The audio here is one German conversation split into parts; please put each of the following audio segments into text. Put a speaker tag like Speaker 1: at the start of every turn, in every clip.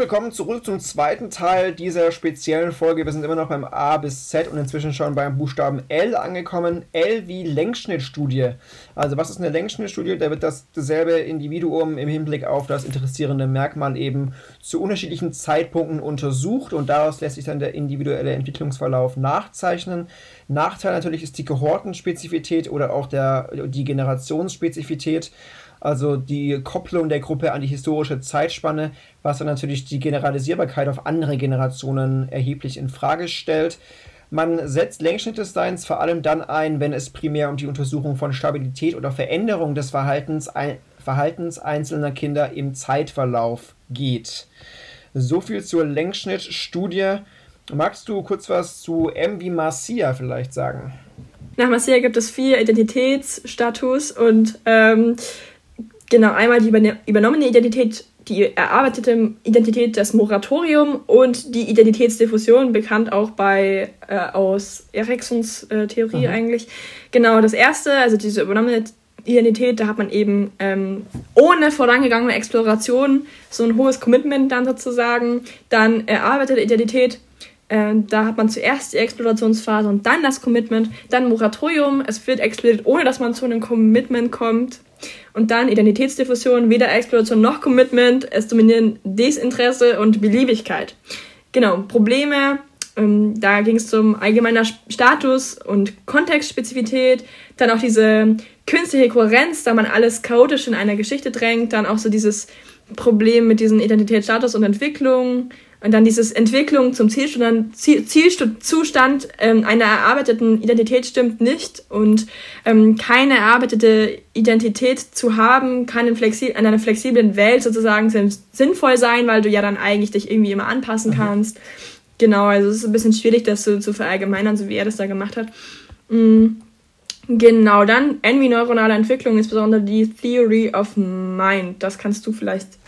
Speaker 1: Willkommen zurück zum zweiten Teil dieser speziellen Folge. Wir sind immer noch beim A bis Z und inzwischen schon beim Buchstaben L angekommen. L wie Längsschnittstudie. Also was ist eine Längsschnittstudie? Da wird das, dasselbe Individuum im Hinblick auf das interessierende Merkmal eben zu unterschiedlichen Zeitpunkten untersucht und daraus lässt sich dann der individuelle Entwicklungsverlauf nachzeichnen. Nachteil natürlich ist die Kohortenspezifität oder auch der, die Generationsspezifität also die Kopplung der Gruppe an die historische Zeitspanne, was dann natürlich die Generalisierbarkeit auf andere Generationen erheblich in Frage stellt. Man setzt Längsschnittdesigns vor allem dann ein, wenn es primär um die Untersuchung von Stabilität oder Veränderung des Verhaltens, Verhaltens einzelner Kinder im Zeitverlauf geht. So viel zur Längsschnittstudie. Magst du kurz was zu M wie Marcia vielleicht sagen?
Speaker 2: Nach Marcia gibt es vier Identitätsstatus und ähm, Genau, einmal die übernommene Identität, die erarbeitete Identität, das Moratorium und die Identitätsdiffusion, bekannt auch bei äh, aus Eriksons äh, Theorie mhm. eigentlich. Genau, das erste, also diese übernommene Identität, da hat man eben ähm, ohne vorangegangene Exploration so ein hohes Commitment dann sozusagen. Dann erarbeitete Identität, äh, da hat man zuerst die Explorationsphase und dann das Commitment, dann Moratorium, es wird explodiert, ohne dass man zu einem Commitment kommt. Und dann Identitätsdiffusion, weder Exploration noch Commitment. Es dominieren Desinteresse und Beliebigkeit. Genau, Probleme. Ähm, da ging es um allgemeiner Status und Kontextspezifität. Dann auch diese künstliche Kohärenz, da man alles chaotisch in einer Geschichte drängt. Dann auch so dieses Problem mit diesen Identitätsstatus und Entwicklung. Und dann dieses Entwicklung zum Zielzustand, Zielzustand ähm, einer erarbeiteten Identität stimmt nicht. Und ähm, keine erarbeitete Identität zu haben, kann in, flexi in einer flexiblen Welt sozusagen sinnvoll sein, weil du ja dann eigentlich dich irgendwie immer anpassen mhm. kannst. Genau, also es ist ein bisschen schwierig, das so zu verallgemeinern, so wie er das da gemacht hat. Mhm. Genau, dann wie neuronale Entwicklung, insbesondere die Theory of Mind. Das kannst du vielleicht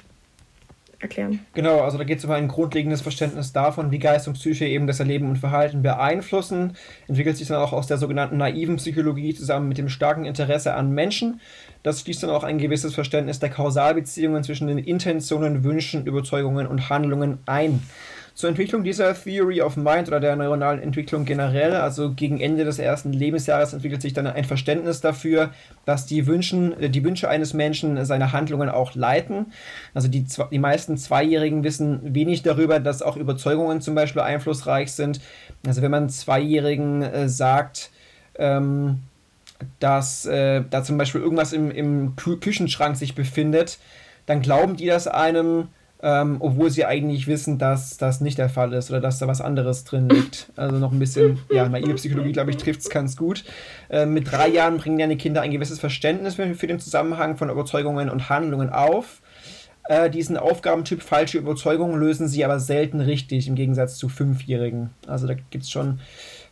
Speaker 2: erklären.
Speaker 1: Genau, also da geht es um ein grundlegendes Verständnis davon, wie Geist und Psyche eben das Erleben und Verhalten beeinflussen. Entwickelt sich dann auch aus der sogenannten naiven Psychologie zusammen mit dem starken Interesse an Menschen. Das schließt dann auch ein gewisses Verständnis der Kausalbeziehungen zwischen den Intentionen, Wünschen, Überzeugungen und Handlungen ein. Zur Entwicklung dieser Theory of Mind oder der neuronalen Entwicklung generell, also gegen Ende des ersten Lebensjahres, entwickelt sich dann ein Verständnis dafür, dass die, Wünschen, äh, die Wünsche eines Menschen seine Handlungen auch leiten. Also die, die meisten Zweijährigen wissen wenig darüber, dass auch Überzeugungen zum Beispiel einflussreich sind. Also wenn man Zweijährigen äh, sagt, ähm, dass äh, da zum Beispiel irgendwas im, im Kü Küchenschrank sich befindet, dann glauben die das einem ähm, obwohl sie eigentlich wissen, dass das nicht der Fall ist oder dass da was anderes drin liegt. Also noch ein bisschen, ja, naive Psychologie, glaube ich, trifft es ganz gut. Ähm, mit drei Jahren bringen ja die Kinder ein gewisses Verständnis für, für den Zusammenhang von Überzeugungen und Handlungen auf. Äh, diesen Aufgabentyp falsche Überzeugungen lösen sie aber selten richtig, im Gegensatz zu Fünfjährigen. Also da gibt es schon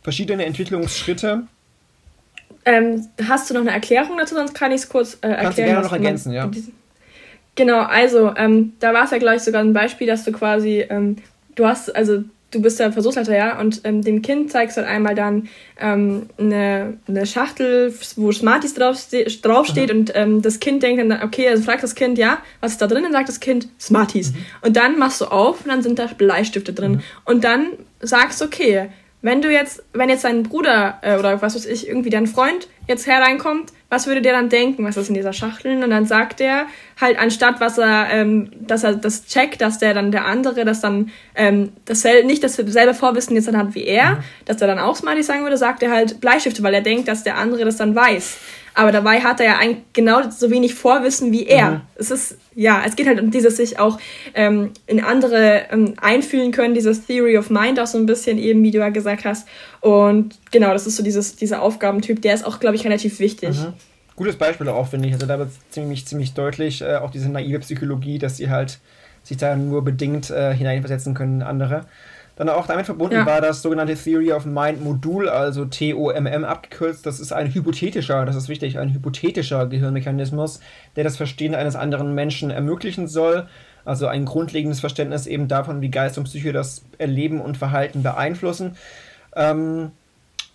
Speaker 1: verschiedene Entwicklungsschritte.
Speaker 2: Ähm, hast du noch eine Erklärung dazu? Sonst kann ich es kurz äh, erklären. Kannst du gerne noch ergänzen, ja. Genau, also ähm, da war es ja gleich sogar ein Beispiel, dass du quasi, ähm, du hast, also du bist ja Versuchsleiter, ja, und ähm, dem Kind zeigst du halt einmal dann ähm, eine, eine Schachtel, wo Smarties draufsteht, draufsteht mhm. und ähm, das Kind denkt dann, okay, also fragt das Kind, ja, was ist da drin? Dann sagt das Kind Smarties. Mhm. Und dann machst du auf und dann sind da Bleistifte drin. Mhm. Und dann sagst du, okay, wenn du jetzt, wenn jetzt dein Bruder äh, oder was weiß ich, irgendwie dein Freund jetzt hereinkommt, was würde der dann denken, was ist in dieser Schachtel? Und dann sagt er halt, anstatt was er, ähm, dass er das checkt, dass der dann der andere, das dann ähm, dasselbe, nicht dasselbe Vorwissen jetzt dann hat wie er, mhm. dass er dann auch Smiley sagen würde, sagt er halt Bleistifte, weil er denkt, dass der andere das dann weiß. Aber dabei hat er ja eigentlich genau so wenig Vorwissen wie er. Mhm. Es ist, ja, es geht halt um dieses sich auch ähm, in andere ähm, einfühlen können, dieses Theory of Mind auch so ein bisschen eben, wie du ja gesagt hast. Und genau, das ist so dieses, dieser Aufgabentyp, der ist auch, glaube ich, relativ wichtig. Mhm.
Speaker 1: Gutes Beispiel auch, finde ich. Also da wird ziemlich, ziemlich deutlich, äh, auch diese naive Psychologie, dass sie halt sich da nur bedingt äh, hineinversetzen können in andere. Dann auch damit verbunden ja. war das sogenannte Theory of Mind Modul, also TOMM abgekürzt. Das ist ein hypothetischer, das ist wichtig, ein hypothetischer Gehirnmechanismus, der das Verstehen eines anderen Menschen ermöglichen soll. Also ein grundlegendes Verständnis eben davon, wie Geist und Psyche das Erleben und Verhalten beeinflussen. Ähm,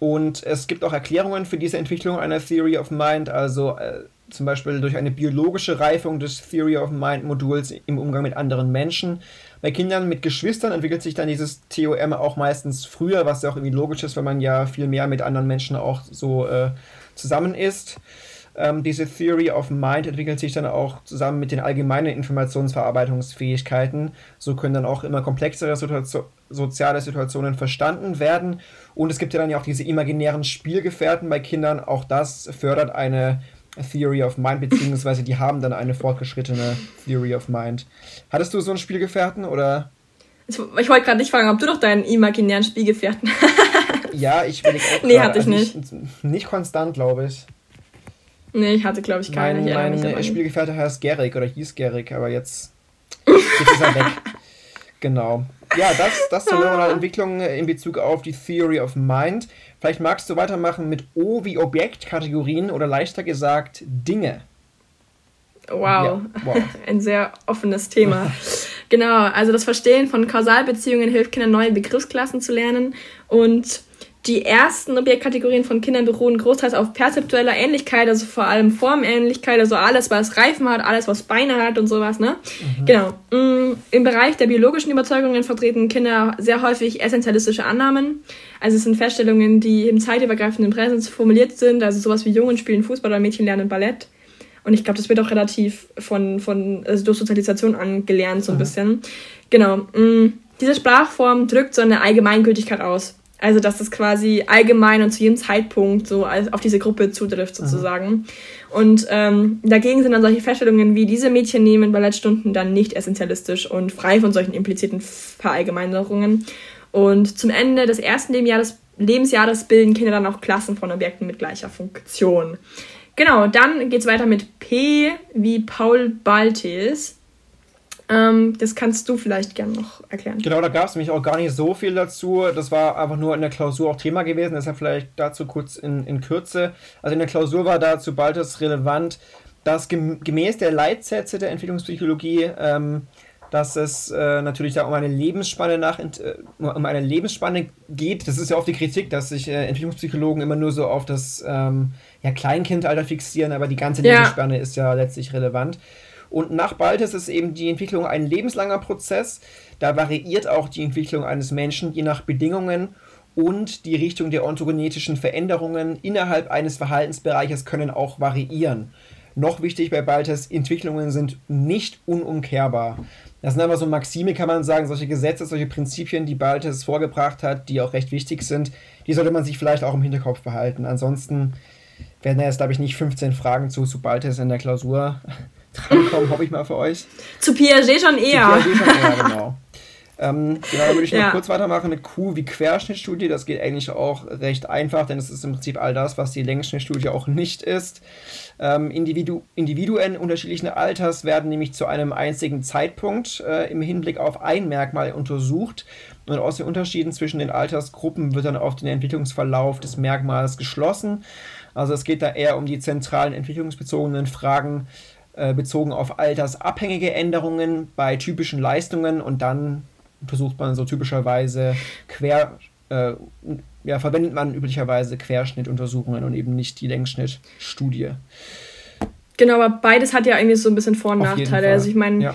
Speaker 1: und es gibt auch Erklärungen für diese Entwicklung einer Theory of Mind. Also äh, zum Beispiel durch eine biologische Reifung des Theory of Mind Moduls im Umgang mit anderen Menschen. Bei Kindern mit Geschwistern entwickelt sich dann dieses TOM auch meistens früher, was ja auch irgendwie logisch ist, weil man ja viel mehr mit anderen Menschen auch so äh, zusammen ist. Ähm, diese Theory of Mind entwickelt sich dann auch zusammen mit den allgemeinen Informationsverarbeitungsfähigkeiten. So können dann auch immer komplexere Situation, soziale Situationen verstanden werden. Und es gibt ja dann ja auch diese imaginären Spielgefährten bei Kindern. Auch das fördert eine Theory of Mind, beziehungsweise die haben dann eine fortgeschrittene Theory of Mind. Hattest du so einen Spielgefährten oder?
Speaker 2: Ich wollte gerade nicht fragen, ob du doch deinen imaginären Spielgefährten
Speaker 1: Ja, ich will auch.
Speaker 2: Nee, hatte ich also nicht.
Speaker 1: nicht. Nicht konstant, glaube ich.
Speaker 2: Nee, ich hatte, glaube ich, keine.
Speaker 1: Mein, mein Spielgefährte heißt Gerrick oder hieß Gerrick, aber jetzt, jetzt ist er weg. Genau. Ja, das, das zur neuronalen Entwicklung in Bezug auf die Theory of Mind. Vielleicht magst du weitermachen mit O wie Objektkategorien oder leichter gesagt Dinge.
Speaker 2: Wow. Ja, wow. Ein sehr offenes Thema. genau, also das Verstehen von Kausalbeziehungen hilft Kindern neue Begriffsklassen zu lernen und die ersten Objektkategorien von Kindern beruhen großteils auf perzeptueller Ähnlichkeit, also vor allem Formähnlichkeit, also alles, was Reifen hat, alles, was Beine hat und sowas, ne? Mhm. Genau. Mm, Im Bereich der biologischen Überzeugungen vertreten Kinder sehr häufig essentialistische Annahmen. Also es sind Feststellungen, die im zeitübergreifenden Präsens formuliert sind, also sowas wie Jungen spielen Fußball oder Mädchen lernen Ballett. Und ich glaube, das wird auch relativ von, von also durch Sozialisation angelernt, so ein mhm. bisschen. Genau. Mm, diese Sprachform drückt so eine Allgemeingültigkeit aus. Also, dass das quasi allgemein und zu jedem Zeitpunkt so auf diese Gruppe zutrifft, sozusagen. Mhm. Und ähm, dagegen sind dann solche Feststellungen wie diese Mädchen nehmen Ballettstunden dann nicht essentialistisch und frei von solchen impliziten Verallgemeinerungen. Und zum Ende des ersten Lebensjahres, Lebensjahres bilden Kinder dann auch Klassen von Objekten mit gleicher Funktion. Genau, dann geht es weiter mit P wie Paul Baltes. Ähm, das kannst du vielleicht gerne noch erklären.
Speaker 1: Genau, da gab es nämlich auch gar nicht so viel dazu. Das war einfach nur in der Klausur auch Thema gewesen. Deshalb vielleicht dazu kurz in, in Kürze. Also in der Klausur war da, sobald es relevant, dass gemäß der Leitsätze der Entwicklungspsychologie ähm, dass es äh, natürlich da um eine Lebensspanne nach äh, um eine Lebensspanne geht. Das ist ja oft die Kritik, dass sich äh, Entwicklungspsychologen immer nur so auf das ähm, ja, Kleinkindalter fixieren, aber die ganze ja. Lebensspanne ist ja letztlich relevant. Und nach Baltes ist eben die Entwicklung ein lebenslanger Prozess. Da variiert auch die Entwicklung eines Menschen je nach Bedingungen und die Richtung der ontogenetischen Veränderungen innerhalb eines Verhaltensbereiches können auch variieren. Noch wichtig bei Baltes, Entwicklungen sind nicht unumkehrbar. Das sind aber so Maxime, kann man sagen, solche Gesetze, solche Prinzipien, die Baltes vorgebracht hat, die auch recht wichtig sind, die sollte man sich vielleicht auch im Hinterkopf behalten. Ansonsten werden da jetzt, glaube ich, nicht 15 Fragen zu, zu Baltes in der Klausur drankommen, hoffe ich mal für euch.
Speaker 2: Zu Piaget schon eher.
Speaker 1: Zu Piaget schon eher, genau. Ähm, genau, da würde ich ja. noch kurz weitermachen mit Q wie Querschnittstudie. Das geht eigentlich auch recht einfach, denn es ist im Prinzip all das, was die Längsschnittstudie auch nicht ist. Ähm, Individu Individuen unterschiedlichen Alters werden nämlich zu einem einzigen Zeitpunkt äh, im Hinblick auf ein Merkmal untersucht. Und aus den Unterschieden zwischen den Altersgruppen wird dann auf den Entwicklungsverlauf des Merkmals geschlossen. Also es geht da eher um die zentralen entwicklungsbezogenen Fragen äh, bezogen auf altersabhängige Änderungen bei typischen Leistungen und dann untersucht man so typischerweise quer, äh, ja, verwendet man üblicherweise Querschnittuntersuchungen und eben nicht die Längsschnittstudie.
Speaker 2: Genau, aber beides hat ja irgendwie so ein bisschen Vor- und Nachteile. Also ich meine, ja.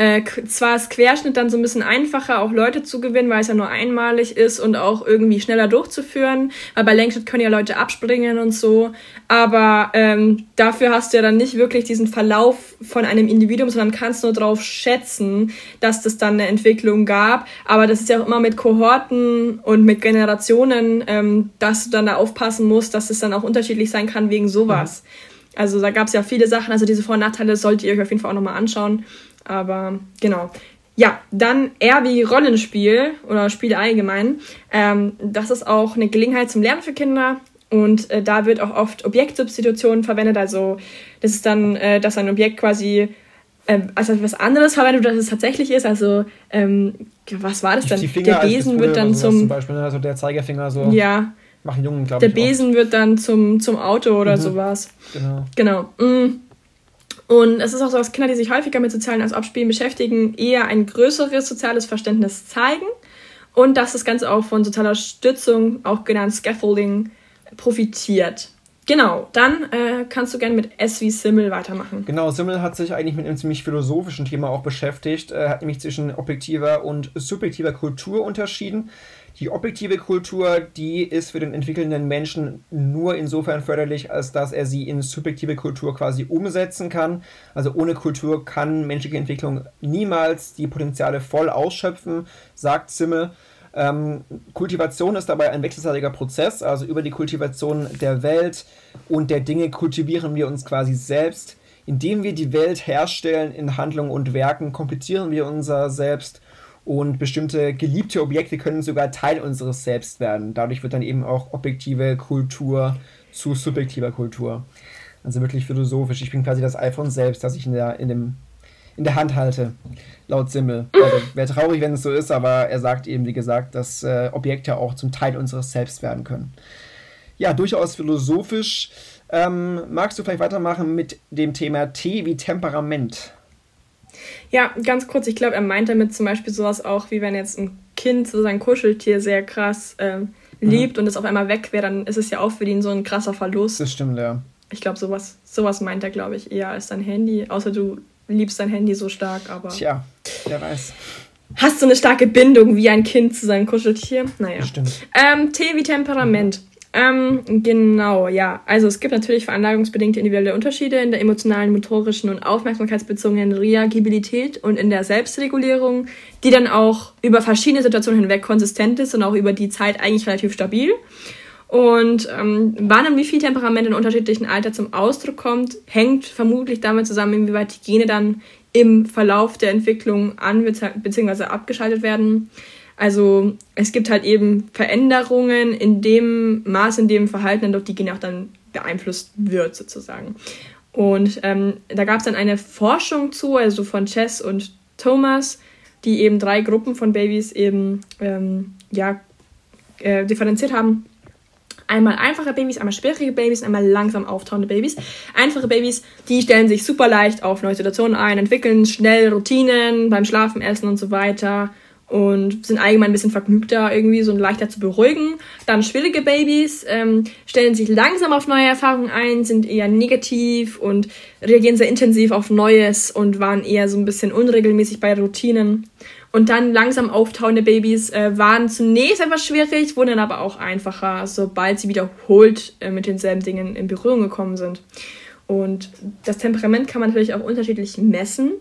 Speaker 2: Äh, zwar ist Querschnitt dann so ein bisschen einfacher, auch Leute zu gewinnen, weil es ja nur einmalig ist und auch irgendwie schneller durchzuführen. Weil bei Längsschnitt können ja Leute abspringen und so. Aber ähm, dafür hast du ja dann nicht wirklich diesen Verlauf von einem Individuum, sondern kannst nur darauf schätzen, dass das dann eine Entwicklung gab. Aber das ist ja auch immer mit Kohorten und mit Generationen, ähm, dass du dann da aufpassen musst, dass es dann auch unterschiedlich sein kann wegen sowas. Mhm. Also da gab es ja viele Sachen, also diese Vor- und Nachteile solltet ihr euch auf jeden Fall auch nochmal anschauen. Aber genau. Ja, dann eher wie Rollenspiel oder Spiele allgemein. Ähm, das ist auch eine Gelegenheit zum Lernen für Kinder. Und äh, da wird auch oft Objektsubstitution verwendet. Also das ist dann, äh, dass ein Objekt quasi äh, als etwas anderes verwendet, als es tatsächlich ist. Also ähm, was war das dann? Der Besen wird dann zum,
Speaker 1: zum Beispiel, ne? also der Zeigefinger so.
Speaker 2: Ja.
Speaker 1: Machen Jungen,
Speaker 2: glaube ich. Der Besen oft. wird dann zum, zum Auto oder mhm. sowas.
Speaker 1: Genau.
Speaker 2: Genau. Mhm. Und es ist auch so, dass Kinder, die sich häufiger mit sozialen als Abspielen beschäftigen, eher ein größeres soziales Verständnis zeigen und dass das Ganze auch von sozialer Stützung, auch genannt Scaffolding, profitiert. Genau, dann äh, kannst du gerne mit S wie Simmel weitermachen.
Speaker 1: Genau, Simmel hat sich eigentlich mit einem ziemlich philosophischen Thema auch beschäftigt, Er hat nämlich zwischen objektiver und subjektiver Kultur unterschieden. Die objektive Kultur, die ist für den entwickelnden Menschen nur insofern förderlich, als dass er sie in subjektive Kultur quasi umsetzen kann. Also ohne Kultur kann menschliche Entwicklung niemals die Potenziale voll ausschöpfen, sagt Simmel. Ähm, Kultivation ist dabei ein wechselseitiger Prozess, also über die Kultivation der Welt und der Dinge kultivieren wir uns quasi selbst. Indem wir die Welt herstellen in Handlungen und Werken, komplizieren wir unser Selbst und bestimmte geliebte Objekte können sogar Teil unseres Selbst werden. Dadurch wird dann eben auch objektive Kultur zu subjektiver Kultur. Also wirklich philosophisch. Ich bin quasi das iPhone selbst, das ich in der, in dem, in der Hand halte, laut Simmel. Also, Wäre traurig, wenn es so ist, aber er sagt eben, wie gesagt, dass äh, Objekte auch zum Teil unseres Selbst werden können. Ja, durchaus philosophisch. Ähm, magst du vielleicht weitermachen mit dem Thema T wie Temperament?
Speaker 2: Ja, ganz kurz, ich glaube, er meint damit zum Beispiel sowas auch, wie wenn jetzt ein Kind so sein Kuscheltier sehr krass ähm, liebt mhm. und es auf einmal weg wäre, dann ist es ja auch für ihn so ein krasser Verlust.
Speaker 1: Das stimmt, ja.
Speaker 2: Ich glaube, sowas, sowas meint er, glaube ich, eher als dein Handy. Außer du liebst dein Handy so stark, aber.
Speaker 1: Tja, wer weiß.
Speaker 2: Hast du eine starke Bindung wie ein Kind zu seinem Kuscheltier? Naja. Stimmt. Ähm, T wie Temperament. Ähm, genau, ja. Also es gibt natürlich veranlagungsbedingte individuelle Unterschiede in der emotionalen, motorischen und aufmerksamkeitsbezogenen Reagibilität und in der Selbstregulierung, die dann auch über verschiedene Situationen hinweg konsistent ist und auch über die Zeit eigentlich relativ stabil. Und ähm, wann und wie viel Temperament in unterschiedlichen Alter zum Ausdruck kommt, hängt vermutlich damit zusammen, inwieweit die Gene dann im Verlauf der Entwicklung an bzw. abgeschaltet werden. Also es gibt halt eben Veränderungen in dem Maß, in dem Verhalten dann durch die Gene auch dann beeinflusst wird, sozusagen. Und ähm, da gab es dann eine Forschung zu, also von Chess und Thomas, die eben drei Gruppen von Babys eben ähm, ja, äh, differenziert haben. Einmal einfache Babys, einmal schwierige Babys, einmal langsam auftauende Babys. Einfache Babys, die stellen sich super leicht auf neue Situationen ein, entwickeln schnell Routinen beim Schlafen, Essen und so weiter und sind allgemein ein bisschen vergnügter irgendwie, so leichter zu beruhigen. Dann schwierige Babys ähm, stellen sich langsam auf neue Erfahrungen ein, sind eher negativ und reagieren sehr intensiv auf Neues und waren eher so ein bisschen unregelmäßig bei Routinen. Und dann langsam auftauende Babys äh, waren zunächst etwas schwierig, wurden dann aber auch einfacher, sobald sie wiederholt äh, mit denselben Dingen in Berührung gekommen sind. Und das Temperament kann man natürlich auch unterschiedlich messen.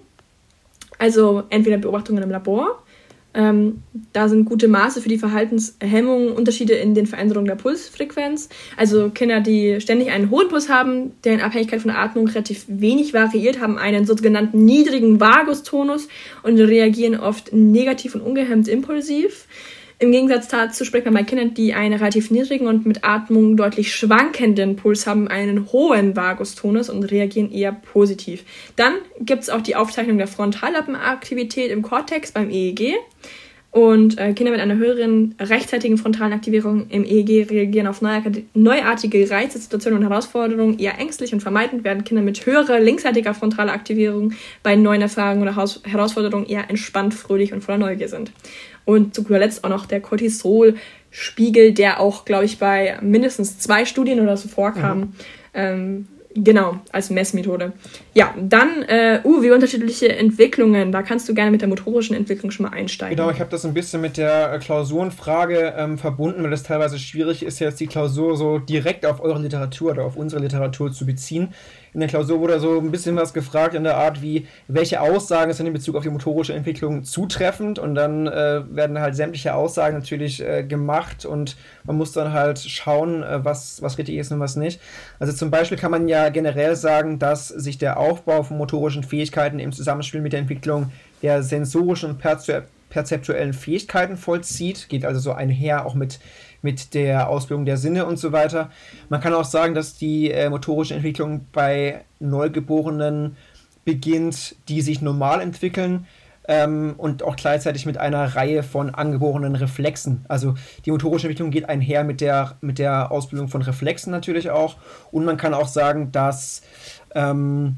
Speaker 2: Also entweder Beobachtungen im Labor ähm, da sind gute Maße für die Verhaltenshemmung, Unterschiede in den Veränderungen der Pulsfrequenz. Also Kinder, die ständig einen hohen Puls haben, der in Abhängigkeit von der Atmung relativ wenig variiert, haben einen sogenannten niedrigen Vagustonus und reagieren oft negativ und ungehemmt impulsiv. Im Gegensatz dazu spricht man bei Kindern, die einen relativ niedrigen und mit Atmung deutlich schwankenden Puls haben, einen hohen Vagustonus und reagieren eher positiv. Dann gibt es auch die Aufzeichnung der Frontallappenaktivität im Kortex beim EEG. Und äh, Kinder mit einer höheren rechtzeitigen frontalen Aktivierung im EEG reagieren auf neuartige Reize, Situationen und Herausforderungen eher ängstlich und vermeidend, werden Kinder mit höherer linksseitiger frontaler Aktivierung bei neuen Erfahrungen oder Herausforderungen eher entspannt, fröhlich und voller Neugier sind. Und zu guter Letzt auch noch der Cortisolspiegel, der auch, glaube ich, bei mindestens zwei Studien oder so vorkam. Mhm. Ähm, Genau, als Messmethode. Ja, dann, äh, uh, wie unterschiedliche Entwicklungen. Da kannst du gerne mit der motorischen Entwicklung schon mal einsteigen.
Speaker 1: Genau, ich habe das ein bisschen mit der äh, Klausurenfrage ähm, verbunden, weil es teilweise schwierig ist, jetzt die Klausur so direkt auf eure Literatur oder auf unsere Literatur zu beziehen in der Klausur wurde so ein bisschen was gefragt in der Art wie, welche Aussagen sind in Bezug auf die motorische Entwicklung zutreffend und dann äh, werden halt sämtliche Aussagen natürlich äh, gemacht und man muss dann halt schauen, äh, was, was richtig ist und was nicht. Also zum Beispiel kann man ja generell sagen, dass sich der Aufbau von motorischen Fähigkeiten im Zusammenspiel mit der Entwicklung der sensorischen und perzeptuellen Fähigkeiten vollzieht, geht also so einher auch mit mit der Ausbildung der Sinne und so weiter. Man kann auch sagen, dass die äh, motorische Entwicklung bei Neugeborenen beginnt, die sich normal entwickeln ähm, und auch gleichzeitig mit einer Reihe von angeborenen Reflexen. Also die motorische Entwicklung geht einher mit der, mit der Ausbildung von Reflexen natürlich auch. Und man kann auch sagen, dass ähm,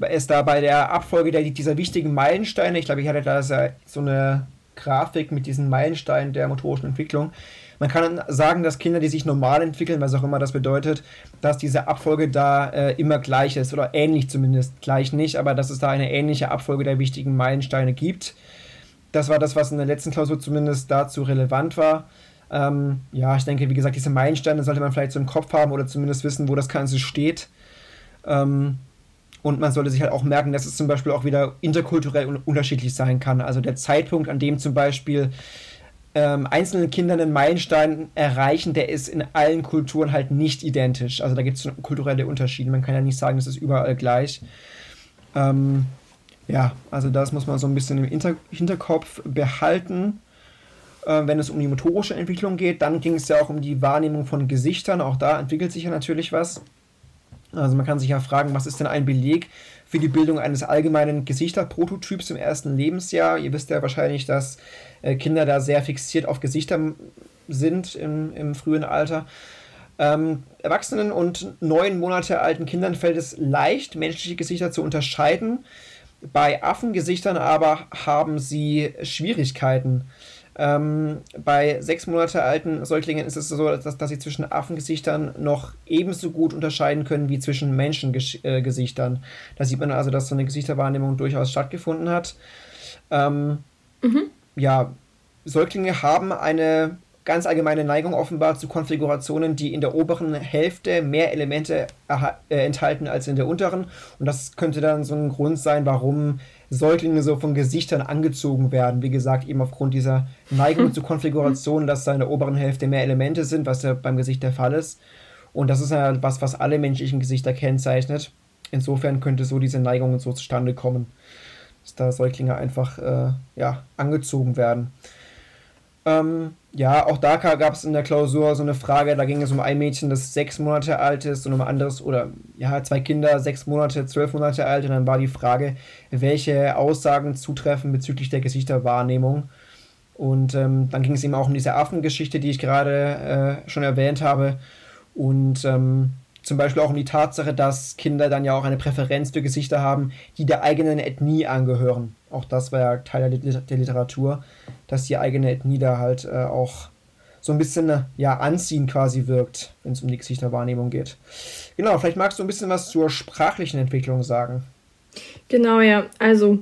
Speaker 1: es da bei der Abfolge der, dieser wichtigen Meilensteine, ich glaube, ich hatte da so eine Grafik mit diesen Meilensteinen der motorischen Entwicklung, Man kann sagen, dass Kinder, die sich normal entwickeln, was auch immer das bedeutet, dass diese Abfolge da äh, immer gleich ist oder ähnlich zumindest, gleich nicht, aber dass es da eine ähnliche Abfolge der wichtigen Meilensteine gibt. Das war das, was in der letzten Klausur zumindest dazu relevant war. Ähm, ja, ich denke, wie gesagt, diese Meilensteine sollte man vielleicht so im Kopf haben oder zumindest wissen, wo das Ganze steht. Ähm, und man sollte sich halt auch merken, dass es zum Beispiel auch wieder interkulturell un unterschiedlich sein kann. Also der Zeitpunkt, an dem zum Beispiel ähm, einzelne Kinder einen Meilenstein erreichen, der ist in allen Kulturen halt nicht identisch. Also da gibt es kulturelle Unterschiede. Man kann ja nicht sagen, es ist überall gleich. Ähm, ja, also das muss man so ein bisschen im Inter Hinterkopf behalten. Äh, wenn es um die motorische Entwicklung geht, dann ging es ja auch um die Wahrnehmung von Gesichtern. Auch da entwickelt sich ja natürlich was. Also man kann sich ja fragen, was ist denn ein Beleg für die Bildung eines allgemeinen Gesichterprototyps im ersten Lebensjahr? Ihr wisst ja wahrscheinlich, dass äh, Kinder da sehr fixiert auf Gesichter sind im, im frühen Alter. Ähm, Erwachsenen und neun Monate alten Kindern fällt es leicht, menschliche Gesichter zu unterscheiden. Bei Affengesichtern aber haben sie Schwierigkeiten. Ähm, bei sechs Monate alten Säuglingen ist es so, dass, dass sie zwischen Affengesichtern noch ebenso gut unterscheiden können wie zwischen Menschengesichtern. Äh, da sieht man also, dass so eine Gesichterwahrnehmung durchaus stattgefunden hat. Ähm, mhm. Ja, Säuglinge haben eine ganz allgemeine Neigung offenbar zu Konfigurationen, die in der oberen Hälfte mehr Elemente äh, enthalten als in der unteren. Und das könnte dann so ein Grund sein, warum Säuglinge so von Gesichtern angezogen werden. Wie gesagt, eben aufgrund dieser Neigung hm. zu Konfigurationen, dass da in der oberen Hälfte mehr Elemente sind, was ja beim Gesicht der Fall ist. Und das ist ja was, was alle menschlichen Gesichter kennzeichnet. Insofern könnte so diese Neigung so zustande kommen, dass da Säuglinge einfach äh, ja, angezogen werden. Ähm, ja, auch da gab es in der Klausur so eine Frage, da ging es um ein Mädchen, das sechs Monate alt ist und um ein anderes, oder ja, zwei Kinder, sechs Monate, zwölf Monate alt und dann war die Frage, welche Aussagen zutreffen bezüglich der Gesichterwahrnehmung. Und ähm, dann ging es eben auch um diese Affengeschichte, die ich gerade äh, schon erwähnt habe. Und ähm, zum Beispiel auch um die Tatsache, dass Kinder dann ja auch eine Präferenz für Gesichter haben, die der eigenen Ethnie angehören. Auch das war ja Teil der, Literatur, dass die eigene Ethnie da halt äh, auch so ein bisschen ja, anziehend quasi wirkt, wenn es um die Gesichterwahrnehmung geht. Genau, vielleicht magst du ein bisschen was zur sprachlichen Entwicklung sagen.
Speaker 2: Genau, ja. Also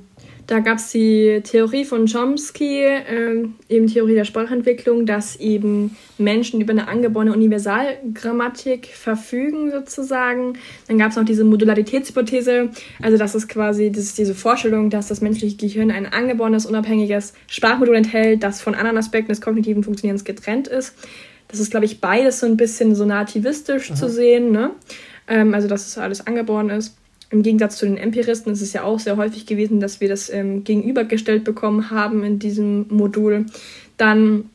Speaker 2: da gab es die Theorie von Chomsky, äh, eben Theorie der Sprachentwicklung, dass eben Menschen über eine angeborene Universalgrammatik verfügen, sozusagen. Dann gab es noch diese Modularitätshypothese, also das ist quasi das ist diese Vorstellung, dass das menschliche Gehirn ein angeborenes, unabhängiges Sprachmodul enthält, das von anderen Aspekten des kognitiven Funktionierens getrennt ist. Das ist, glaube ich, beides so ein bisschen so nativistisch Aha. zu sehen, ne? Ähm, also dass es alles angeboren ist. Im Gegensatz zu den Empiristen ist es ja auch sehr häufig gewesen, dass wir das ähm, gegenübergestellt bekommen haben in diesem Modul. Dann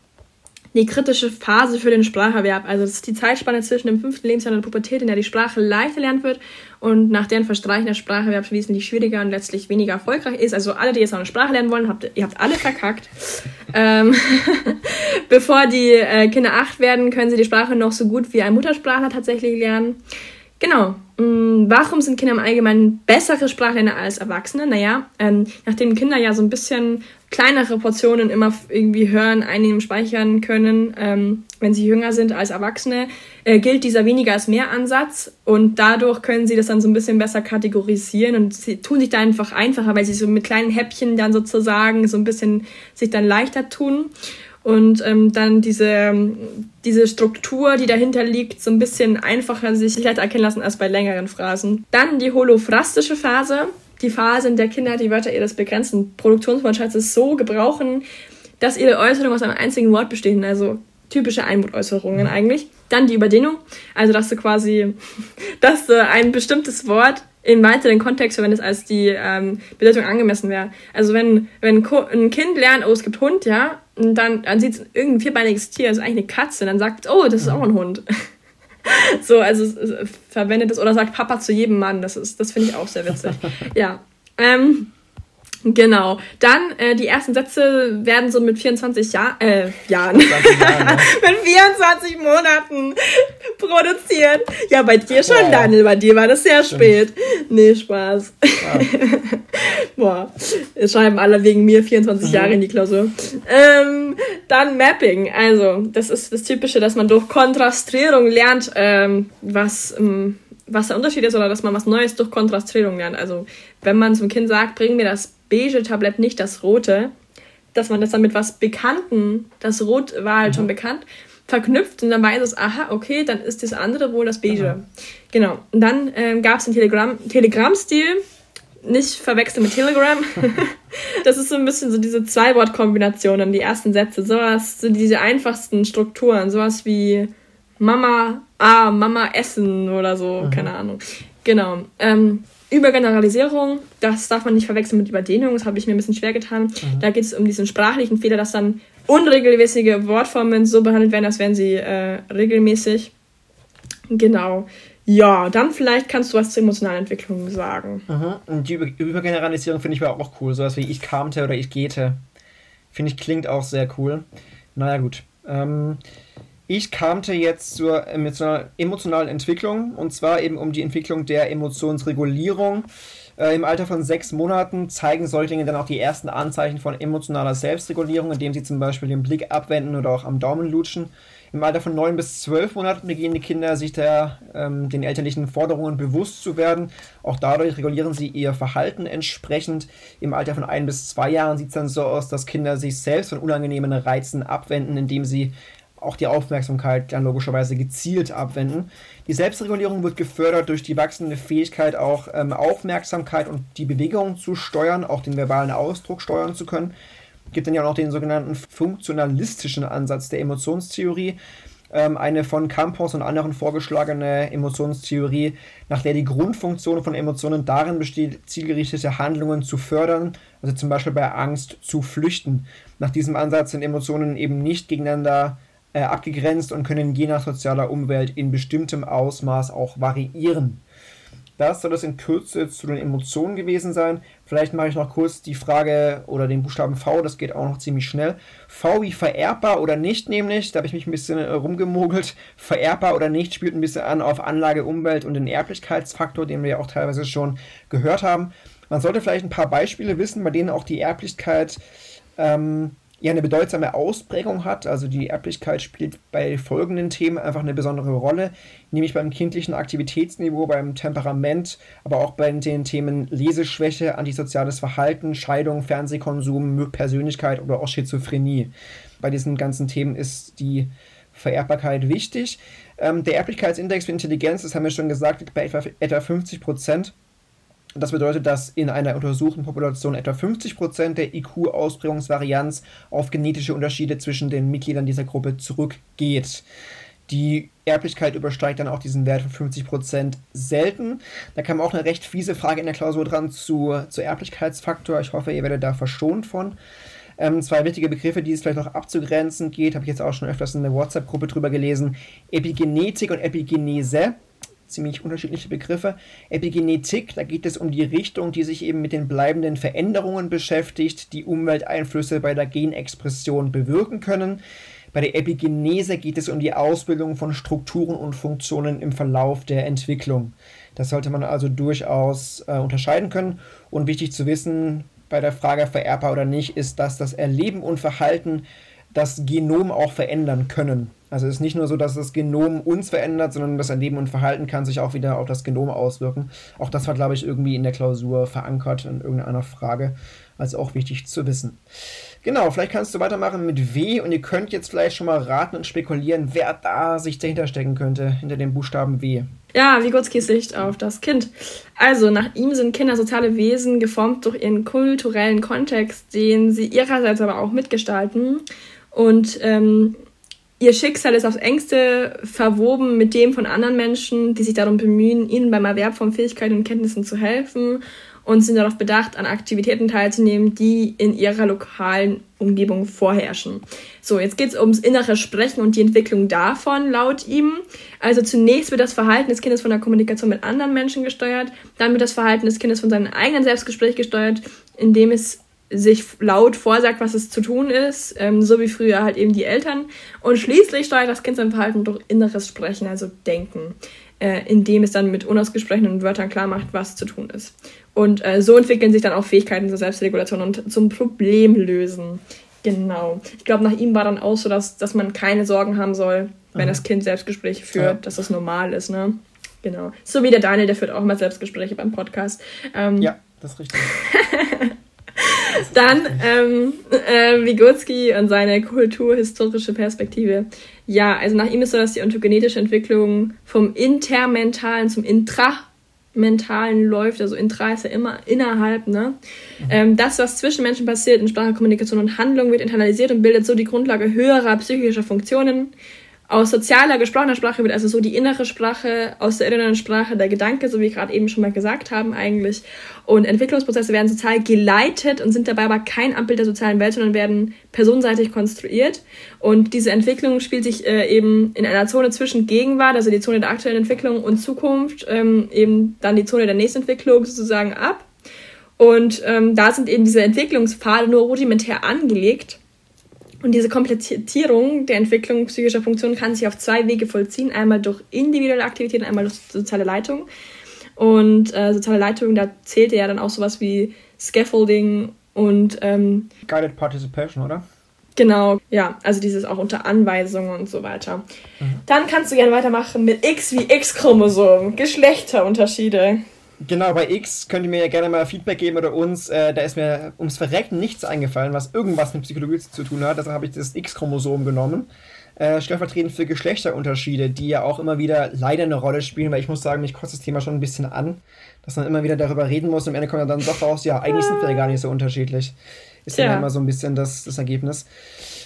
Speaker 2: die kritische Phase für den Spracherwerb. Also das ist die Zeitspanne zwischen dem fünften Lebensjahr und der Pubertät, in der die Sprache leichter lernt wird und nach deren Verstreichen der Spracherwerb wesentlich schwieriger und letztlich weniger erfolgreich ist. Also alle, die jetzt noch eine Sprache lernen wollen, habt, ihr habt alle verkackt. ähm, Bevor die äh, Kinder acht werden, können sie die Sprache noch so gut wie ein Muttersprachler tatsächlich lernen. Genau. Mm, warum sind Kinder im Allgemeinen bessere Sprachlerner als Erwachsene? Naja, ähm, nachdem Kinder ja so ein bisschen kleinere Portionen immer irgendwie hören, einnehmen, speichern können, ähm, wenn sie jünger sind als Erwachsene, äh, gilt dieser weniger als mehr Ansatz und dadurch können sie das dann so ein bisschen besser kategorisieren und sie tun sich da einfach einfacher, weil sie so mit kleinen Häppchen dann sozusagen so ein bisschen sich dann leichter tun und ähm, dann diese, diese Struktur, die dahinter liegt, so ein bisschen einfacher sich leichter erkennen lassen als bei längeren Phrasen. Dann die holophrastische Phase, die Phase, in der Kinder die Wörter ihres begrenzten Produktionswortschatzes so gebrauchen, dass ihre Äußerungen aus einem einzigen Wort bestehen, also typische Einmutäußerungen eigentlich. Dann die Überdehnung, also dass du quasi, dass du ein bestimmtes Wort im weiteren Kontext verwendest, als die ähm, Bedeutung angemessen wäre. Also wenn, wenn ein Kind lernt, oh, es gibt Hund, ja, und dann, dann sieht es irgendein vierbeiniges Tier, das ist eigentlich eine Katze, dann sagt, oh, das ist auch ein Hund. so, also verwendet es oder sagt Papa zu jedem Mann, das ist, das finde ich auch sehr witzig. ja. Ähm, Genau. Dann äh, die ersten Sätze werden so mit 24 Jahr, äh, Jahren, Jahren ne? mit 24 Monaten produziert. Ja, bei dir schon, wow. Daniel. Bei dir war das sehr Stimmt. spät. Nee, Spaß. Ja. Boah, es schreiben alle wegen mir 24 mhm. Jahre in die Klausur. Ähm, Dann Mapping. Also, das ist das Typische, dass man durch Kontrastierung lernt, ähm, was, ähm, was der Unterschied ist oder dass man was Neues durch Kontrastierung lernt. Also, wenn man zum Kind sagt, bring mir das beige Tablett, nicht das rote, dass man das dann mit was Bekannten, das Rot war halt mhm. schon bekannt, verknüpft und dann weiß es, aha, okay, dann ist das andere wohl das Beige. Mhm. Genau. Und dann ähm, gab es den Telegram, Telegram-Stil, nicht verwechseln mit Telegram. das ist so ein bisschen so diese Zwei-Wort-Kombinationen, die ersten Sätze, sowas, so diese einfachsten Strukturen, sowas wie Mama, ah, Mama essen oder so, mhm. keine Ahnung. Genau. Ähm, Übergeneralisierung, das darf man nicht verwechseln mit Überdehnung, das habe ich mir ein bisschen schwer getan. Mhm. Da geht es um diesen sprachlichen Fehler, dass dann unregelmäßige Wortformen so behandelt werden, als wären sie äh, regelmäßig. Genau. Ja, dann vielleicht kannst du was zur emotionalen Entwicklung sagen.
Speaker 1: Mhm. Und die Über Übergeneralisierung finde ich aber auch cool. Sowas wie ich kamte oder ich gehte. Finde ich klingt auch sehr cool. Naja, gut. Ähm, ich kamte jetzt zur emotionalen Entwicklung und zwar eben um die Entwicklung der Emotionsregulierung. Äh, Im Alter von sechs Monaten zeigen Säuglinge dann auch die ersten Anzeichen von emotionaler Selbstregulierung, indem sie zum Beispiel den Blick abwenden oder auch am Daumen lutschen. Im Alter von neun bis zwölf Monaten beginnen die Kinder, sich der, ähm, den elterlichen Forderungen bewusst zu werden. Auch dadurch regulieren sie ihr Verhalten entsprechend. Im Alter von ein bis zwei Jahren sieht es dann so aus, dass Kinder sich selbst von unangenehmen Reizen abwenden, indem sie auch die Aufmerksamkeit dann logischerweise gezielt abwenden. Die Selbstregulierung wird gefördert durch die wachsende Fähigkeit, auch ähm, Aufmerksamkeit und die Bewegung zu steuern, auch den verbalen Ausdruck steuern zu können gibt dann ja noch den sogenannten funktionalistischen Ansatz der Emotionstheorie, ähm, eine von Campos und anderen vorgeschlagene Emotionstheorie, nach der die Grundfunktion von Emotionen darin besteht, zielgerichtete Handlungen zu fördern, also zum Beispiel bei Angst zu flüchten. Nach diesem Ansatz sind Emotionen eben nicht gegeneinander äh, abgegrenzt und können je nach sozialer Umwelt in bestimmtem Ausmaß auch variieren. Das soll es in Kürze zu den Emotionen gewesen sein. Vielleicht mache ich noch kurz die Frage oder den Buchstaben V, das geht auch noch ziemlich schnell. V wie vererbbar oder nicht, nämlich, da habe ich mich ein bisschen äh, rumgemogelt. Vererbbar oder nicht spielt ein bisschen an auf Anlage, Umwelt und den Erblichkeitsfaktor, den wir ja auch teilweise schon gehört haben. Man sollte vielleicht ein paar Beispiele wissen, bei denen auch die Erblichkeit ähm, ja eine bedeutsame Ausprägung hat. Also die Erblichkeit spielt bei folgenden Themen einfach eine besondere Rolle, nämlich beim kindlichen Aktivitätsniveau, beim Temperament, aber auch bei den Themen Leseschwäche, antisoziales Verhalten, Scheidung, Fernsehkonsum, Persönlichkeit oder auch Schizophrenie. Bei diesen ganzen Themen ist die Vererbbarkeit wichtig. Ähm, der Erblichkeitsindex für Intelligenz, das haben wir schon gesagt, liegt bei etwa, etwa 50 Prozent. Das bedeutet, dass in einer untersuchten Population etwa 50% der IQ-Ausprägungsvarianz auf genetische Unterschiede zwischen den Mitgliedern dieser Gruppe zurückgeht. Die Erblichkeit übersteigt dann auch diesen Wert von 50% selten. Da kam auch eine recht fiese Frage in der Klausur dran zu, zu Erblichkeitsfaktor. Ich hoffe, ihr werdet da verschont von. Ähm, zwei wichtige Begriffe, die es vielleicht noch abzugrenzen geht, habe ich jetzt auch schon öfters in der WhatsApp-Gruppe drüber gelesen. Epigenetik und Epigenese ziemlich unterschiedliche Begriffe. Epigenetik, da geht es um die Richtung, die sich eben mit den bleibenden Veränderungen beschäftigt, die Umwelteinflüsse bei der Genexpression bewirken können. Bei der Epigenese geht es um die Ausbildung von Strukturen und Funktionen im Verlauf der Entwicklung. Das sollte man also durchaus äh, unterscheiden können. Und wichtig zu wissen bei der Frage vererbbar oder nicht, ist, dass das Erleben und Verhalten das Genom auch verändern können. Also es ist nicht nur so, dass das Genom uns verändert, sondern das Erleben und Verhalten kann sich auch wieder auf das Genom auswirken. Auch das war, glaube ich, irgendwie in der Klausur verankert in irgendeiner Frage. Also auch wichtig zu wissen. Genau, vielleicht kannst du weitermachen mit W und ihr könnt jetzt vielleicht schon mal raten und spekulieren, wer da sich dahinter stecken könnte, hinter dem Buchstaben W.
Speaker 2: Ja, Vygotskis Sicht auf das Kind. Also, nach ihm sind Kinder soziale Wesen, geformt durch ihren kulturellen Kontext, den sie ihrerseits aber auch mitgestalten. Und ähm, Ihr Schicksal ist aufs engste verwoben mit dem von anderen Menschen, die sich darum bemühen, ihnen beim Erwerb von Fähigkeiten und Kenntnissen zu helfen und sind darauf bedacht, an Aktivitäten teilzunehmen, die in ihrer lokalen Umgebung vorherrschen. So, jetzt geht es ums innere Sprechen und die Entwicklung davon, laut ihm. Also zunächst wird das Verhalten des Kindes von der Kommunikation mit anderen Menschen gesteuert, dann wird das Verhalten des Kindes von seinem eigenen Selbstgespräch gesteuert, indem es sich laut vorsagt, was es zu tun ist, ähm, so wie früher halt eben die Eltern. Und schließlich steuert das Kind sein Verhalten durch inneres Sprechen, also Denken, äh, indem es dann mit unausgesprochenen Wörtern klar macht, was zu tun ist. Und äh, so entwickeln sich dann auch Fähigkeiten zur Selbstregulation und zum Problemlösen Genau. Ich glaube, nach ihm war dann auch so, dass, dass man keine Sorgen haben soll, wenn mhm. das Kind Selbstgespräche führt, ja. dass das normal ist, ne? Genau. So wie der Daniel, der führt auch mal Selbstgespräche beim Podcast. Ähm, ja, das ist richtig. Dann ähm, äh, Vygotsky und seine kulturhistorische Perspektive. Ja, also nach ihm ist so, dass die ontogenetische Entwicklung vom intermentalen zum intramentalen läuft. Also intra ist ja immer innerhalb. Ne? Mhm. Ähm, das, was zwischen Menschen passiert in Sprache, Kommunikation und Handlung, wird internalisiert und bildet so die Grundlage höherer psychischer Funktionen aus sozialer gesprochener Sprache wird also so die innere Sprache, aus der inneren Sprache der Gedanke, so wie wir gerade eben schon mal gesagt haben eigentlich. Und Entwicklungsprozesse werden sozial geleitet und sind dabei aber kein Abbild der sozialen Welt, sondern werden personenseitig konstruiert. Und diese Entwicklung spielt sich äh, eben in einer Zone zwischen Gegenwart, also die Zone der aktuellen Entwicklung und Zukunft, ähm, eben dann die Zone der Nächstentwicklung sozusagen ab. Und ähm, da sind eben diese Entwicklungspfade nur rudimentär angelegt. Und diese Komplettierung der Entwicklung psychischer Funktionen kann sich auf zwei Wege vollziehen. Einmal durch individuelle Aktivitäten, einmal durch soziale Leitung. Und äh, soziale Leitung, da zählt ja dann auch sowas wie Scaffolding und ähm,
Speaker 1: Guided Participation, oder?
Speaker 2: Genau, ja, also dieses auch unter Anweisungen und so weiter. Mhm. Dann kannst du gerne weitermachen mit X wie X-Chromosom, Geschlechterunterschiede.
Speaker 1: Genau, bei X könnt ihr mir ja gerne mal Feedback geben oder uns. Äh, da ist mir ums Verrecken nichts eingefallen, was irgendwas mit Psychologie zu tun hat. Deshalb habe ich das X-Chromosom genommen. Äh, stellvertretend für Geschlechterunterschiede, die ja auch immer wieder leider eine Rolle spielen, weil ich muss sagen, mich kotzt das Thema schon ein bisschen an, dass man immer wieder darüber reden muss und am Ende kommt dann doch raus, ja, eigentlich sind wir ja gar nicht so unterschiedlich. Ist ja, ja immer so ein bisschen das, das Ergebnis.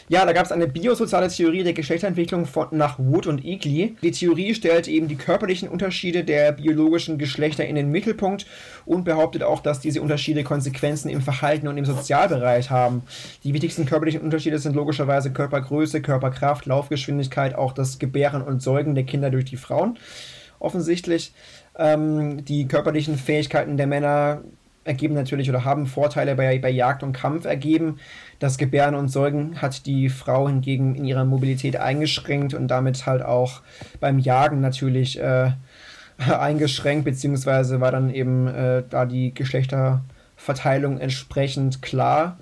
Speaker 1: Ja, da gab es eine biosoziale Theorie der Geschlechterentwicklung von, nach Wood und Egli. Die Theorie stellt eben die körperlichen Unterschiede der biologischen Geschlechter in den Mittelpunkt und behauptet auch, dass diese Unterschiede Konsequenzen im Verhalten und im Sozialbereich haben. Die wichtigsten körperlichen Unterschiede sind logischerweise Körpergröße, Körperkraft, Laufgeschwindigkeit, auch das Gebären und Säugen der Kinder durch die Frauen. Offensichtlich ähm, die körperlichen Fähigkeiten der Männer ergeben natürlich oder haben Vorteile bei, bei Jagd und Kampf ergeben. Das Gebären und Säugen hat die Frau hingegen in ihrer Mobilität eingeschränkt und damit halt auch beim Jagen natürlich äh, eingeschränkt, beziehungsweise war dann eben äh, da die Geschlechterverteilung entsprechend klar.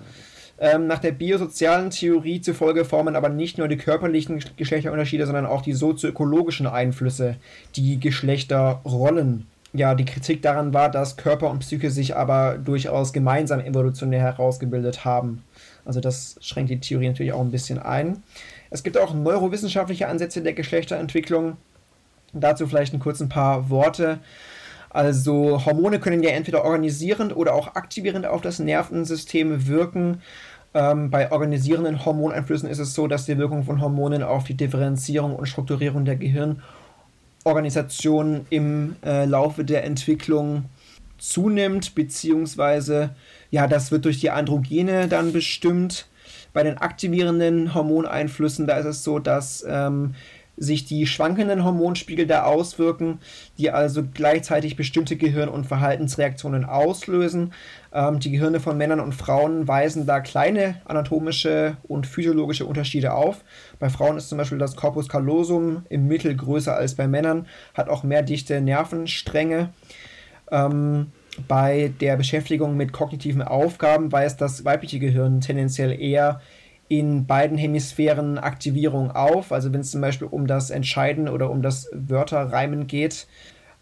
Speaker 1: Ähm, nach der biosozialen Theorie zufolge formen aber nicht nur die körperlichen Geschlechterunterschiede, sondern auch die sozioökologischen Einflüsse die Geschlechterrollen ja, die Kritik daran war, dass Körper und Psyche sich aber durchaus gemeinsam evolutionär herausgebildet haben. Also das schränkt die Theorie natürlich auch ein bisschen ein. Es gibt auch neurowissenschaftliche Ansätze der Geschlechterentwicklung. Dazu vielleicht ein kurz ein paar Worte. Also Hormone können ja entweder organisierend oder auch aktivierend auf das Nervensystem wirken. Ähm, bei organisierenden Hormoneinflüssen ist es so, dass die Wirkung von Hormonen auf die Differenzierung und Strukturierung der Gehirn Organisation im äh, Laufe der Entwicklung zunimmt, beziehungsweise ja, das wird durch die Androgene dann bestimmt. Bei den aktivierenden Hormoneinflüssen, da ist es so, dass ähm, sich die schwankenden Hormonspiegel da auswirken, die also gleichzeitig bestimmte Gehirn- und Verhaltensreaktionen auslösen. Ähm, die Gehirne von Männern und Frauen weisen da kleine anatomische und physiologische Unterschiede auf. Bei Frauen ist zum Beispiel das Corpus callosum im Mittel größer als bei Männern, hat auch mehr dichte Nervenstränge. Ähm, bei der Beschäftigung mit kognitiven Aufgaben weist das weibliche Gehirn tendenziell eher in beiden Hemisphären Aktivierung auf. Also wenn es zum Beispiel um das Entscheiden oder um das Wörterreimen geht.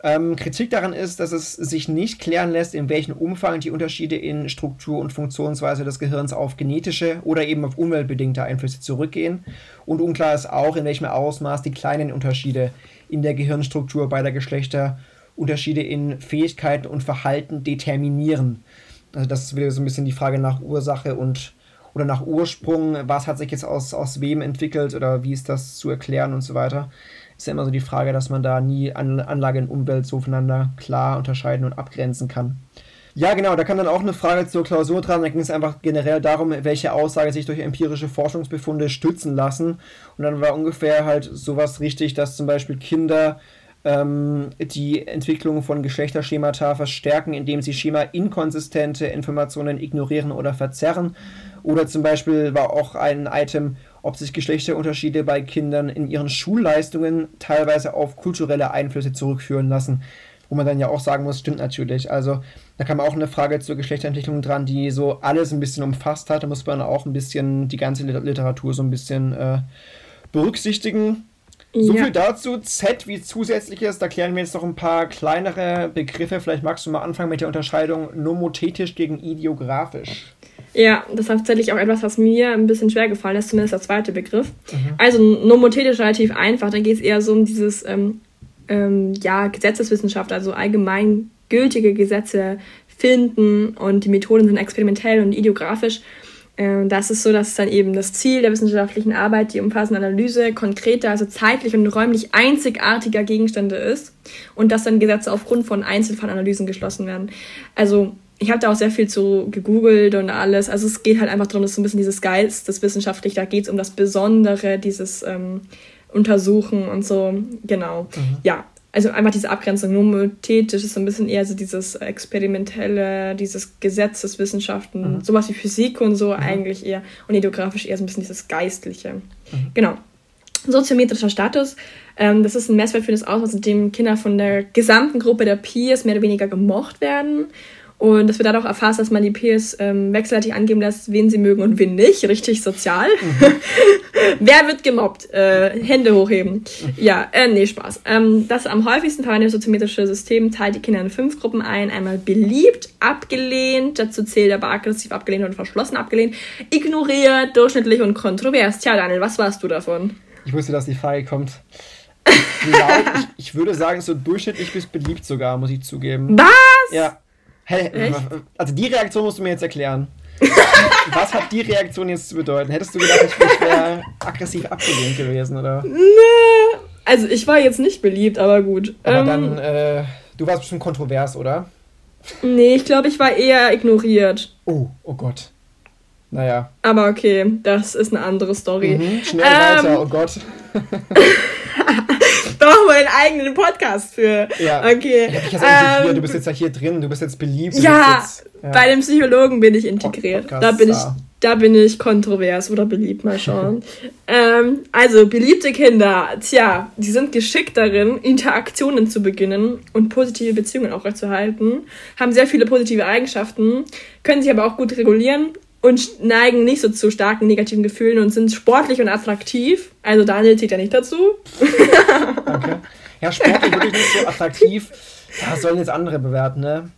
Speaker 1: Ähm, Kritik daran ist, dass es sich nicht klären lässt, in welchem Umfang die Unterschiede in Struktur und Funktionsweise des Gehirns auf genetische oder eben auf umweltbedingte Einflüsse zurückgehen. Und unklar ist auch, in welchem Ausmaß die kleinen Unterschiede in der Gehirnstruktur beider Geschlechter Unterschiede in Fähigkeiten und Verhalten determinieren. Also das ist wieder so ein bisschen die Frage nach Ursache und oder nach Ursprung, was hat sich jetzt aus, aus wem entwickelt oder wie ist das zu erklären und so weiter. Ist ja immer so die Frage, dass man da nie An Anlage und Umwelt so voneinander klar unterscheiden und abgrenzen kann. Ja, genau, da kam dann auch eine Frage zur Klausur dran. Da ging es einfach generell darum, welche Aussage sich durch empirische Forschungsbefunde stützen lassen. Und dann war ungefähr halt sowas richtig, dass zum Beispiel Kinder ähm, die Entwicklung von Geschlechterschemata verstärken, indem sie Schema-inkonsistente Informationen ignorieren oder verzerren. Oder zum Beispiel war auch ein Item, ob sich Geschlechterunterschiede bei Kindern in ihren Schulleistungen teilweise auf kulturelle Einflüsse zurückführen lassen. wo man dann ja auch sagen muss, stimmt natürlich. Also da kam auch eine Frage zur Geschlechterentwicklung dran, die so alles ein bisschen umfasst hat. Da muss man auch ein bisschen die ganze Literatur so ein bisschen äh, berücksichtigen. So ja. viel dazu. Z wie zusätzliches, da klären wir jetzt noch ein paar kleinere Begriffe. Vielleicht magst du mal anfangen mit der Unterscheidung nomothetisch gegen ideografisch.
Speaker 2: Ja, das ist tatsächlich auch etwas, was mir ein bisschen schwer gefallen ist, zumindest der zweite Begriff. Mhm. Also nomothetisch relativ einfach, da geht es eher so um dieses ähm, ähm, ja, Gesetzeswissenschaft, also allgemein gültige Gesetze finden und die Methoden sind experimentell und ideografisch. Ähm, das ist so, dass dann eben das Ziel der wissenschaftlichen Arbeit die umfassende Analyse konkreter, also zeitlich und räumlich einzigartiger Gegenstände ist und dass dann Gesetze aufgrund von Einzelfallanalysen geschlossen werden. Also ich habe da auch sehr viel zu gegoogelt und alles. Also es geht halt einfach darum, dass so ein bisschen dieses Geist, das wissenschaftlich, da geht es um das Besondere, dieses ähm, Untersuchen und so. Genau. Mhm. Ja, also einfach diese Abgrenzung. Nomothetisch ist so ein bisschen eher so dieses Experimentelle, dieses Gesetzeswissenschaften, mhm. sowas wie Physik und so mhm. eigentlich eher. Und ideografisch eher so ein bisschen dieses Geistliche. Mhm. Genau. Soziometrischer Status, ähm, das ist ein Messwert für das Ausmaß, in dem Kinder von der gesamten Gruppe der Peers mehr oder weniger gemocht werden und es wird dadurch erfasst, dass man die Peers ähm, wechselseitig angeben lässt, wen sie mögen und wen nicht. Richtig sozial. Mhm. Wer wird gemobbt? Äh, Hände hochheben. Ja, äh, nee, Spaß. Ähm, das am häufigsten verwendete soziometrische System teilt die Kinder in fünf Gruppen ein. Einmal beliebt, abgelehnt, dazu zählt aber aggressiv abgelehnt und verschlossen abgelehnt, ignoriert, durchschnittlich und kontrovers. Tja, Daniel, was warst du davon?
Speaker 1: Ich wusste, dass die Frage kommt. Ich, glaub, ich, ich würde sagen, so durchschnittlich bis beliebt sogar, muss ich zugeben.
Speaker 2: Was?
Speaker 1: Ja. Hey, also die Reaktion musst du mir jetzt erklären. Was hat die Reaktion jetzt zu bedeuten? Hättest du gedacht, ich wäre aggressiv abgelehnt gewesen, oder?
Speaker 2: Nee. Also ich war jetzt nicht beliebt, aber gut.
Speaker 1: Aber ähm, dann, äh, du warst bestimmt kontrovers, oder?
Speaker 2: Nee, ich glaube, ich war eher ignoriert.
Speaker 1: Oh, oh Gott. Naja.
Speaker 2: Aber okay, das ist eine andere Story.
Speaker 1: Mhm, schnell ähm, weiter, oh Gott.
Speaker 2: Brauchen wir einen eigenen Podcast für.
Speaker 1: Ja.
Speaker 2: Okay.
Speaker 1: Ja, ähm, du bist jetzt ja hier drin, du bist jetzt beliebt.
Speaker 2: Ja, jetzt, ja, bei dem Psychologen bin ich integriert. Podcast, da bin ich, da bin ich kontrovers oder beliebt, mal schauen. ähm, also, beliebte Kinder, tja, die sind geschickt darin, Interaktionen zu beginnen und positive Beziehungen aufrechtzuerhalten, haben sehr viele positive Eigenschaften, können sich aber auch gut regulieren und neigen nicht so zu starken negativen Gefühlen und sind sportlich und attraktiv. Also Daniel zählt ja nicht dazu.
Speaker 1: Danke. Ja, sportlich wirklich nicht so attraktiv. Da sollen jetzt andere bewerten, ne?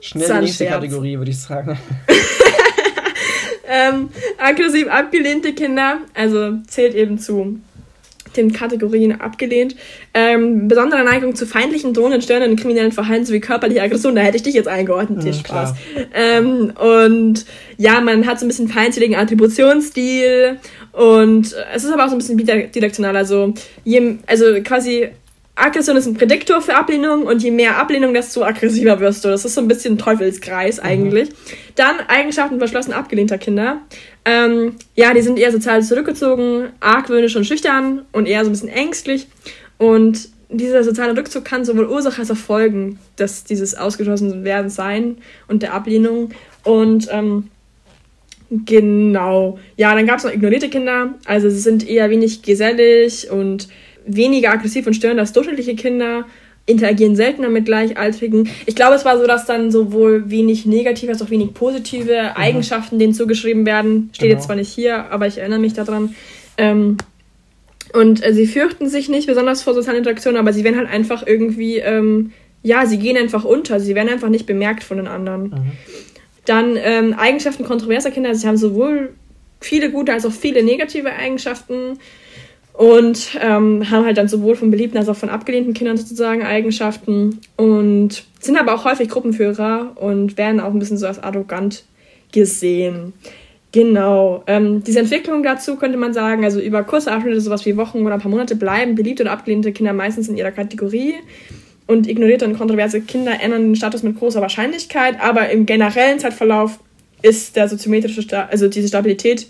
Speaker 1: Schnell die nächste Scherz. Kategorie, würde ich sagen.
Speaker 2: ähm, aggressiv abgelehnte Kinder, also zählt eben zu den Kategorien abgelehnt. Ähm, besondere Neigung zu feindlichen, drohenden, störenden, kriminellen Verhalten sowie körperliche Aggression, da hätte ich dich jetzt eingeordnet, dir mhm, Spaß. Ähm, und ja, man hat so ein bisschen feindseligen Attributionsstil und es ist aber auch so ein bisschen bidirektional, also, je, also quasi Aggression ist ein Prädiktor für Ablehnung und je mehr Ablehnung, desto aggressiver wirst du. Das ist so ein bisschen ein Teufelskreis mhm. eigentlich. Mhm. Dann Eigenschaften verschlossen abgelehnter Kinder. Ähm, ja, die sind eher sozial zurückgezogen, argwöhnisch und schüchtern und eher so ein bisschen ängstlich. Und dieser soziale Rückzug kann sowohl Ursache als auch Folgen des, dieses ausgeschlossen werden sein und der Ablehnung. Und ähm, genau, ja, dann gab es noch ignorierte Kinder. Also sie sind eher wenig gesellig und weniger aggressiv und störend als durchschnittliche Kinder, interagieren seltener mit Gleichaltrigen. Ich glaube, es war so, dass dann sowohl wenig negative als auch wenig positive mhm. Eigenschaften denen zugeschrieben werden. Steht genau. jetzt zwar nicht hier, aber ich erinnere mich daran. Ähm, und äh, sie fürchten sich nicht besonders vor sozialen Interaktionen, aber sie werden halt einfach irgendwie, ähm, ja, sie gehen einfach unter. Sie werden einfach nicht bemerkt von den anderen. Mhm. Dann ähm, Eigenschaften kontroverser Kinder. Sie haben sowohl viele gute als auch viele negative Eigenschaften und ähm, haben halt dann sowohl von beliebten als auch von abgelehnten Kindern sozusagen Eigenschaften und sind aber auch häufig Gruppenführer und werden auch ein bisschen so als arrogant gesehen. Genau. Ähm, diese Entwicklung dazu könnte man sagen, also über kurze Abschnitte, sowas wie Wochen oder ein paar Monate bleiben beliebte oder abgelehnte Kinder meistens in ihrer Kategorie und ignorierte und kontroverse Kinder ändern den Status mit großer Wahrscheinlichkeit, aber im generellen Zeitverlauf ist der soziometrische, Sta also diese Stabilität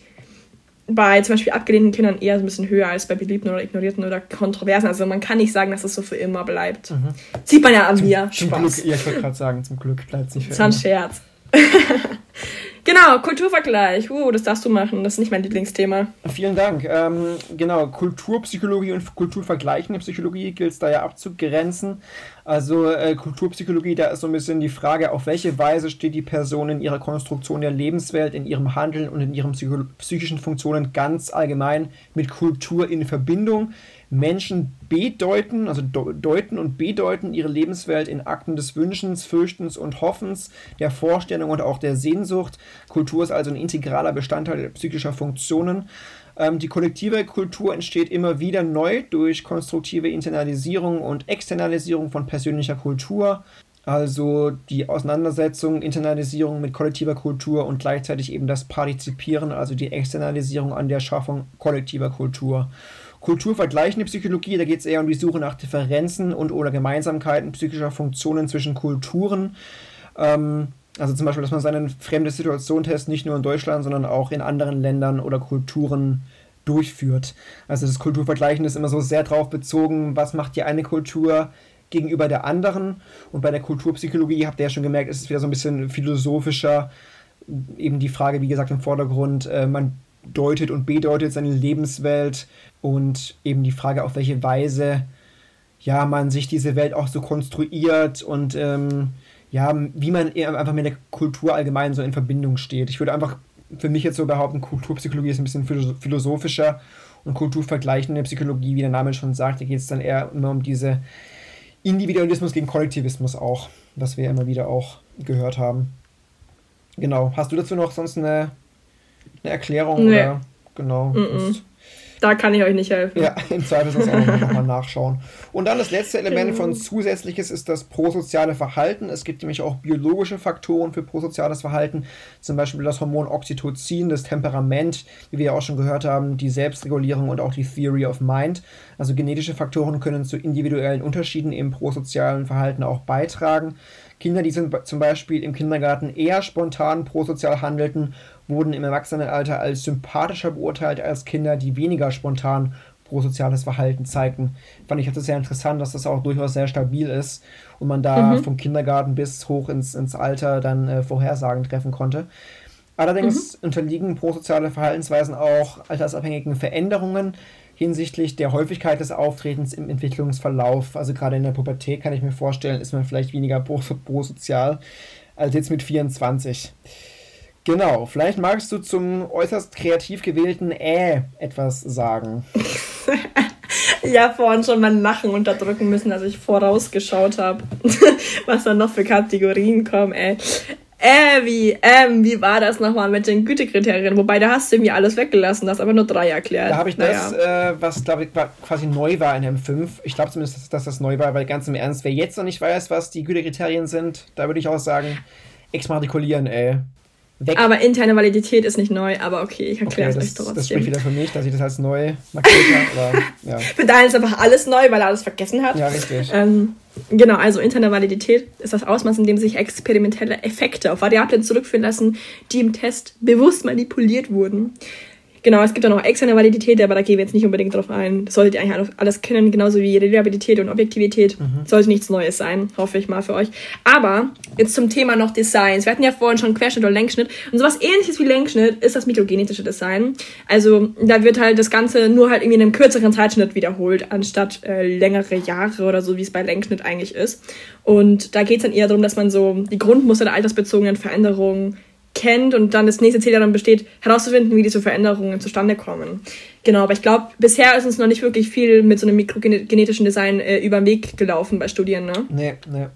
Speaker 2: bei zum Beispiel abgelehnten Kindern eher so ein bisschen höher als bei beliebten oder ignorierten oder kontroversen. Also man kann nicht sagen, dass es so für immer bleibt. Mhm. Sieht man ja an
Speaker 1: zum,
Speaker 2: mir.
Speaker 1: Zum Spaß. Glück, ja, ich wollte gerade sagen, zum Glück bleibt es nicht für
Speaker 2: das immer. Das war ein Scherz. genau, Kulturvergleich. Uh, das darfst du machen. Das ist nicht mein Lieblingsthema.
Speaker 1: Vielen Dank. Ähm, genau, Kulturpsychologie und Kulturvergleichende Psychologie gilt es da ja abzugrenzen. Also äh, Kulturpsychologie, da ist so ein bisschen die Frage, auf welche Weise steht die Person in ihrer Konstruktion der Lebenswelt, in ihrem Handeln und in ihren psychischen Funktionen ganz allgemein mit Kultur in Verbindung. Menschen bedeuten, also deuten und bedeuten ihre Lebenswelt in Akten des Wünschens, Fürchtens und Hoffens, der Vorstellung und auch der Sehnsucht. Kultur ist also ein integraler Bestandteil psychischer Funktionen. Ähm, die kollektive Kultur entsteht immer wieder neu durch konstruktive Internalisierung und Externalisierung von persönlicher Kultur. Also die Auseinandersetzung, Internalisierung mit kollektiver Kultur und gleichzeitig eben das Partizipieren, also die Externalisierung an der Schaffung kollektiver Kultur. Kulturvergleichende Psychologie, da geht es eher um die Suche nach Differenzen und oder Gemeinsamkeiten psychischer Funktionen zwischen Kulturen. Ähm, also zum Beispiel, dass man seinen fremde Situation-Test nicht nur in Deutschland, sondern auch in anderen Ländern oder Kulturen durchführt. Also das Kulturvergleichen ist immer so sehr darauf bezogen, was macht die eine Kultur gegenüber der anderen. Und bei der Kulturpsychologie habt ihr ja schon gemerkt, ist es wieder so ein bisschen philosophischer. Eben die Frage, wie gesagt, im Vordergrund, äh, man deutet und bedeutet seine Lebenswelt und eben die Frage, auf welche Weise ja man sich diese Welt auch so konstruiert und ähm, ja, wie man einfach mit der Kultur allgemein so in Verbindung steht. Ich würde einfach für mich jetzt so behaupten, Kulturpsychologie ist ein bisschen philosophischer und kulturvergleichende Psychologie, wie der Name schon sagt, da geht es dann eher immer um diese Individualismus gegen Kollektivismus auch, was wir immer wieder auch gehört haben. Genau. Hast du dazu noch sonst eine eine Erklärung nee. oder genau. Mm
Speaker 2: -mm. Da kann ich euch nicht helfen.
Speaker 1: Ja, im Zweifel sonst auch nochmal nachschauen. Und dann das letzte Element von Zusätzliches ist das prosoziale Verhalten. Es gibt nämlich auch biologische Faktoren für prosoziales Verhalten, zum Beispiel das Hormon Oxytocin, das Temperament, wie wir ja auch schon gehört haben, die Selbstregulierung und auch die Theory of Mind. Also genetische Faktoren können zu individuellen Unterschieden im prosozialen Verhalten auch beitragen. Kinder, die zum Beispiel im Kindergarten eher spontan prosozial handelten, wurden im Erwachsenenalter als sympathischer beurteilt als Kinder, die weniger spontan prosoziales Verhalten zeigten. Fand ich das sehr interessant, dass das auch durchaus sehr stabil ist und man da mhm. vom Kindergarten bis hoch ins, ins Alter dann äh, Vorhersagen treffen konnte. Allerdings mhm. unterliegen prosoziale Verhaltensweisen auch altersabhängigen Veränderungen hinsichtlich der Häufigkeit des Auftretens im Entwicklungsverlauf. Also gerade in der Pubertät kann ich mir vorstellen, ist man vielleicht weniger prosozial als jetzt mit 24. Genau, vielleicht magst du zum äußerst kreativ gewählten Äh etwas sagen.
Speaker 2: ja, vorhin schon mein Lachen unterdrücken müssen, als ich vorausgeschaut habe, was dann noch für Kategorien kommen, ey. Äh, wie, ähm, wie war das nochmal mit den Gütekriterien? Wobei, da hast du irgendwie alles weggelassen, das aber nur drei erklärt.
Speaker 1: Da habe ich naja. das, äh, was glaube ich quasi neu war in M5. Ich glaube zumindest, dass, dass, das neu war, weil ganz im Ernst, wer jetzt noch nicht weiß, was die Gütekriterien sind, da würde ich auch sagen, exmatrikulieren, ey
Speaker 2: weg. Aber interne Validität ist nicht neu, aber okay, ich erkläre okay, es euch trotzdem.
Speaker 1: Das spricht wieder für mich, dass ich das als neu markiert habe.
Speaker 2: Ja. Für Daniel ist einfach alles neu, weil er alles vergessen hat.
Speaker 1: Ja, richtig.
Speaker 2: Ähm, genau, also interne Validität ist das Ausmaß, in dem sich experimentelle Effekte auf Variablen zurückführen lassen, die im Test bewusst manipuliert wurden. Genau, es gibt auch noch externe Validität, aber da gehen wir jetzt nicht unbedingt drauf ein. Das solltet ihr eigentlich alles kennen, genauso wie Reliabilität und Objektivität. Mhm. Sollte nichts Neues sein, hoffe ich mal für euch. Aber jetzt zum Thema noch Designs. Wir hatten ja vorhin schon Querschnitt und Längsschnitt. Und sowas ähnliches wie Längsschnitt ist das mikrogenetische Design. Also da wird halt das Ganze nur halt irgendwie in einem kürzeren Zeitschnitt wiederholt, anstatt äh, längere Jahre oder so, wie es bei Längsschnitt eigentlich ist. Und da geht es dann eher darum, dass man so die Grundmuster der altersbezogenen Veränderungen kennt und dann das nächste Ziel daran besteht, herauszufinden, wie diese Veränderungen zustande kommen. Genau, aber ich glaube, bisher ist uns noch nicht wirklich viel mit so einem mikrogenetischen Design äh, über den Weg gelaufen bei Studien, ne?
Speaker 1: Nee, nee.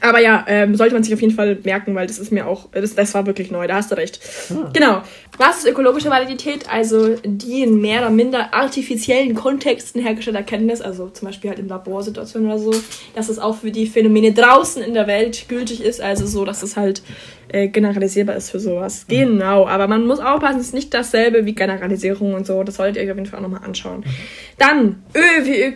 Speaker 2: Aber ja, ähm, sollte man sich auf jeden Fall merken, weil das ist mir auch, das, das war wirklich neu, da hast du recht. Hm. Genau. Was ist ökologische Validität? Also die in mehr oder minder artifiziellen Kontexten hergestellte Erkenntnis, also zum Beispiel halt in Laborsituationen oder so, dass es auch für die Phänomene draußen in der Welt gültig ist, also so, dass es halt äh, generalisierbar ist für sowas. Mhm. Genau, aber man muss aufpassen, es ist nicht dasselbe wie Generalisierung und so. Das solltet ihr euch auf jeden Fall auch nochmal anschauen. Mhm. Dann Ö wie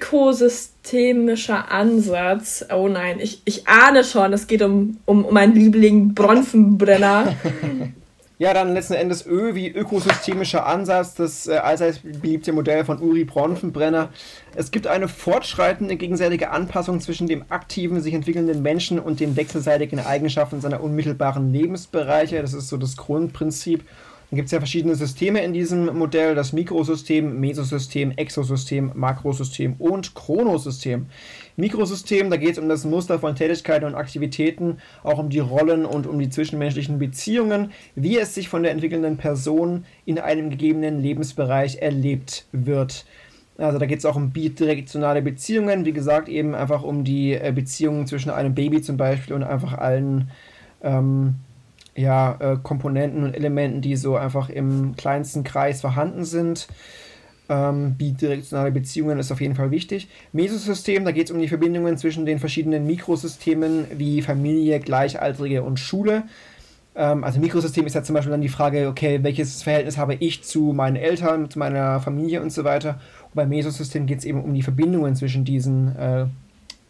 Speaker 2: ökosystemischer Ansatz. Oh nein, ich, ich ahne schon, es geht um, um, um meinen Liebling Bronfenbrenner.
Speaker 1: Ja, dann letzten Endes Ö wie ökosystemischer Ansatz, das äh, allseits beliebte Modell von Uri Bronfenbrenner. Es gibt eine fortschreitende gegenseitige Anpassung zwischen dem aktiven, sich entwickelnden Menschen und den wechselseitigen Eigenschaften seiner unmittelbaren Lebensbereiche. Das ist so das Grundprinzip. Gibt es ja verschiedene Systeme in diesem Modell: das Mikrosystem, Mesosystem, Exosystem, Makrosystem und Chronosystem. Mikrosystem, da geht es um das Muster von Tätigkeiten und Aktivitäten, auch um die Rollen und um die zwischenmenschlichen Beziehungen, wie es sich von der entwickelnden Person in einem gegebenen Lebensbereich erlebt wird. Also da geht es auch um bidirektionale Beziehungen, wie gesagt, eben einfach um die äh, Beziehungen zwischen einem Baby zum Beispiel und einfach allen ähm, ja, äh, Komponenten und Elementen, die so einfach im kleinsten Kreis vorhanden sind. Ähm, bidirektionale Beziehungen ist auf jeden Fall wichtig. Mesosystem, da geht es um die Verbindungen zwischen den verschiedenen Mikrosystemen wie Familie, Gleichaltrige und Schule. Ähm, also Mikrosystem ist ja zum Beispiel dann die Frage, okay, welches Verhältnis habe ich zu meinen Eltern, zu meiner Familie und so weiter. Und beim Mesosystem geht es eben um die Verbindungen zwischen diesen äh,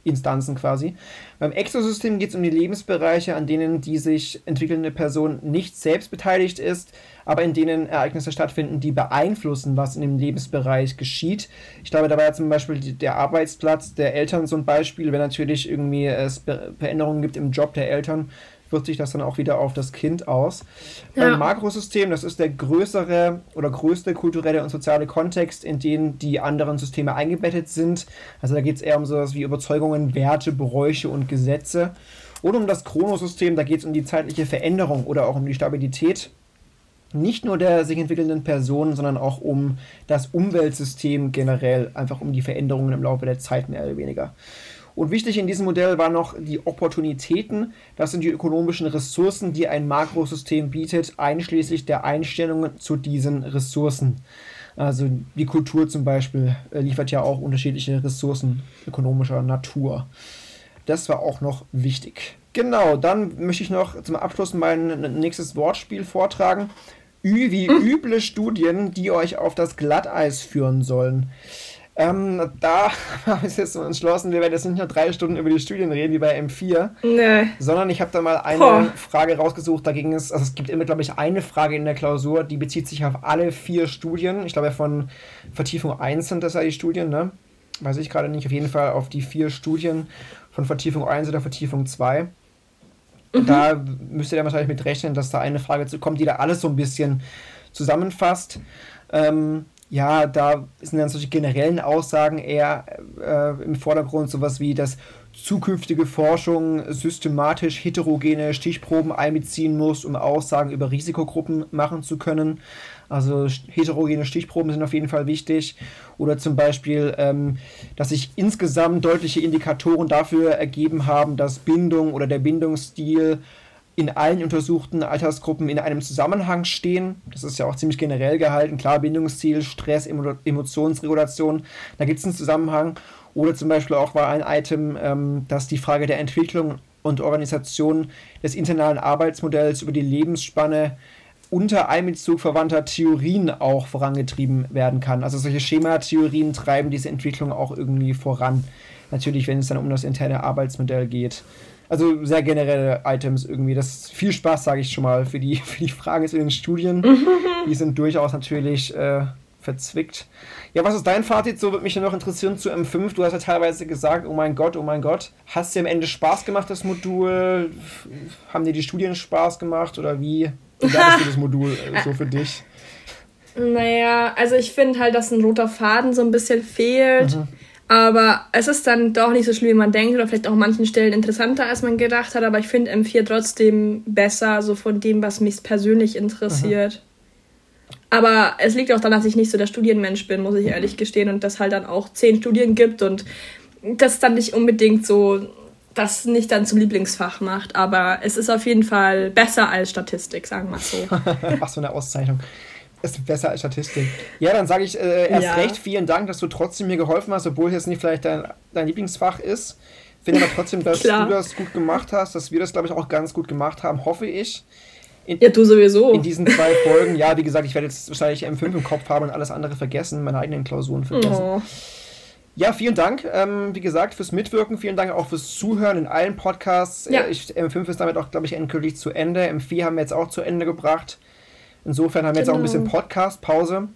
Speaker 1: Instanzen quasi. Beim Exosystem geht es um die Lebensbereiche, an denen die sich entwickelnde Person nicht selbst beteiligt ist, aber in denen Ereignisse stattfinden, die beeinflussen, was in dem Lebensbereich geschieht. Ich glaube, da war ja zum Beispiel der Arbeitsplatz der Eltern so ein Beispiel, wenn natürlich irgendwie es Veränderungen gibt im Job der Eltern, wirkt sich das dann auch wieder auf das Kind aus. Ja. Beim Makrosystem, das ist der größere oder größte kulturelle und soziale Kontext, in den die anderen Systeme eingebettet sind. Also da geht es eher um sowas wie Überzeugungen, Werte, Bräuche und Gesetze. Oder um das Chronosystem, da geht es um die zeitliche Veränderung oder auch um die Stabilität nicht nur der sich entwickelnden Person, sondern auch um das Umweltsystem generell, einfach um die Veränderungen im Laufe der Zeit mehr oder weniger. Und wichtig in diesem Modell waren noch die Opportunitäten. Das sind die ökonomischen Ressourcen, die ein Makrosystem bietet, einschließlich der Einstellungen zu diesen Ressourcen. Also die Kultur zum Beispiel äh, liefert ja auch unterschiedliche Ressourcen ökonomischer Natur. Das war auch noch wichtig. Genau, dann möchte ich noch zum Abschluss mein nächstes Wortspiel vortragen. Ü wie üble Studien, die euch auf das Glatteis führen sollen. Ähm, da habe ich jetzt so entschlossen, wir werden jetzt nicht nur drei Stunden über die Studien reden, wie bei M4, nee. sondern ich habe da mal eine Boah. Frage rausgesucht. Da ging es, also es gibt immer, glaube ich, eine Frage in der Klausur, die bezieht sich auf alle vier Studien. Ich glaube, von Vertiefung 1 sind das ja die Studien, ne? Weiß ich gerade nicht. Auf jeden Fall auf die vier Studien von Vertiefung 1 oder Vertiefung 2. Mhm. Da müsst ihr dann wahrscheinlich mit rechnen, dass da eine Frage zu kommt, die da alles so ein bisschen zusammenfasst. Ähm, ja, da sind dann solche generellen Aussagen eher äh, im Vordergrund, sowas wie, dass zukünftige Forschung systematisch heterogene Stichproben einbeziehen muss, um Aussagen über Risikogruppen machen zu können. Also heterogene Stichproben sind auf jeden Fall wichtig. Oder zum Beispiel, ähm, dass sich insgesamt deutliche Indikatoren dafür ergeben haben, dass Bindung oder der Bindungsstil in allen untersuchten Altersgruppen in einem Zusammenhang stehen. Das ist ja auch ziemlich generell gehalten. Klar, Bindungsziel, Stress, Emo Emotionsregulation, da gibt es einen Zusammenhang. Oder zum Beispiel auch war ein Item, ähm, dass die Frage der Entwicklung und Organisation des internalen Arbeitsmodells über die Lebensspanne unter Einbezug verwandter Theorien auch vorangetrieben werden kann. Also solche Schematheorien treiben diese Entwicklung auch irgendwie voran. Natürlich, wenn es dann um das interne Arbeitsmodell geht. Also sehr generelle Items irgendwie. Das viel Spaß, sage ich schon mal, für die, für die Fragen zu den Studien. die sind durchaus natürlich äh, verzwickt. Ja, was ist dein Fazit? So würde mich ja noch interessieren zu M5. Du hast ja teilweise gesagt, oh mein Gott, oh mein Gott. Hast dir am Ende Spaß gemacht, das Modul? Haben dir die Studien Spaß gemacht oder wie? Wie war das Modul äh, so für dich?
Speaker 2: Naja, also ich finde halt, dass ein roter Faden so ein bisschen fehlt. Mhm. Aber es ist dann doch nicht so schlimm, wie man denkt, oder vielleicht auch an manchen Stellen interessanter, als man gedacht hat. Aber ich finde M4 trotzdem besser, so von dem, was mich persönlich interessiert. Aha. Aber es liegt auch daran, dass ich nicht so der Studienmensch bin, muss ich ehrlich gestehen, und dass halt dann auch zehn Studien gibt und das dann nicht unbedingt so das nicht dann zum Lieblingsfach macht. Aber es ist auf jeden Fall besser als Statistik, sagen wir mal so.
Speaker 1: Ach, so eine Auszeichnung ist besser als Statistik. Ja, dann sage ich äh, erst ja. recht vielen Dank, dass du trotzdem mir geholfen hast, obwohl es jetzt nicht vielleicht dein, dein Lieblingsfach ist. Finde aber trotzdem, dass du das gut gemacht hast, dass wir das, glaube ich, auch ganz gut gemacht haben, hoffe ich.
Speaker 2: In, ja, du sowieso.
Speaker 1: In diesen zwei Folgen. Ja, wie gesagt, ich werde jetzt wahrscheinlich M5 im Kopf haben und alles andere vergessen, meine eigenen Klausuren vergessen. Oh. Ja, vielen Dank, ähm, wie gesagt, fürs Mitwirken. Vielen Dank auch fürs Zuhören in allen Podcasts. Ja. Ich, M5 ist damit auch, glaube ich, endgültig zu Ende. M4 haben wir jetzt auch zu Ende gebracht. Insofern haben wir genau. jetzt auch ein bisschen genau. Podcast-Pause.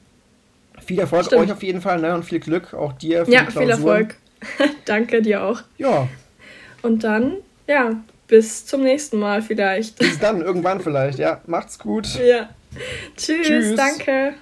Speaker 1: Viel Erfolg Stimmt. euch auf jeden Fall ne? und viel Glück auch dir
Speaker 2: für ja, die Klausuren. viel Erfolg. Danke dir auch.
Speaker 1: Ja.
Speaker 2: Und dann, ja, bis zum nächsten Mal vielleicht.
Speaker 1: Bis dann, irgendwann vielleicht. Ja, macht's gut.
Speaker 2: Ja. Tschüss, Tschüss, danke.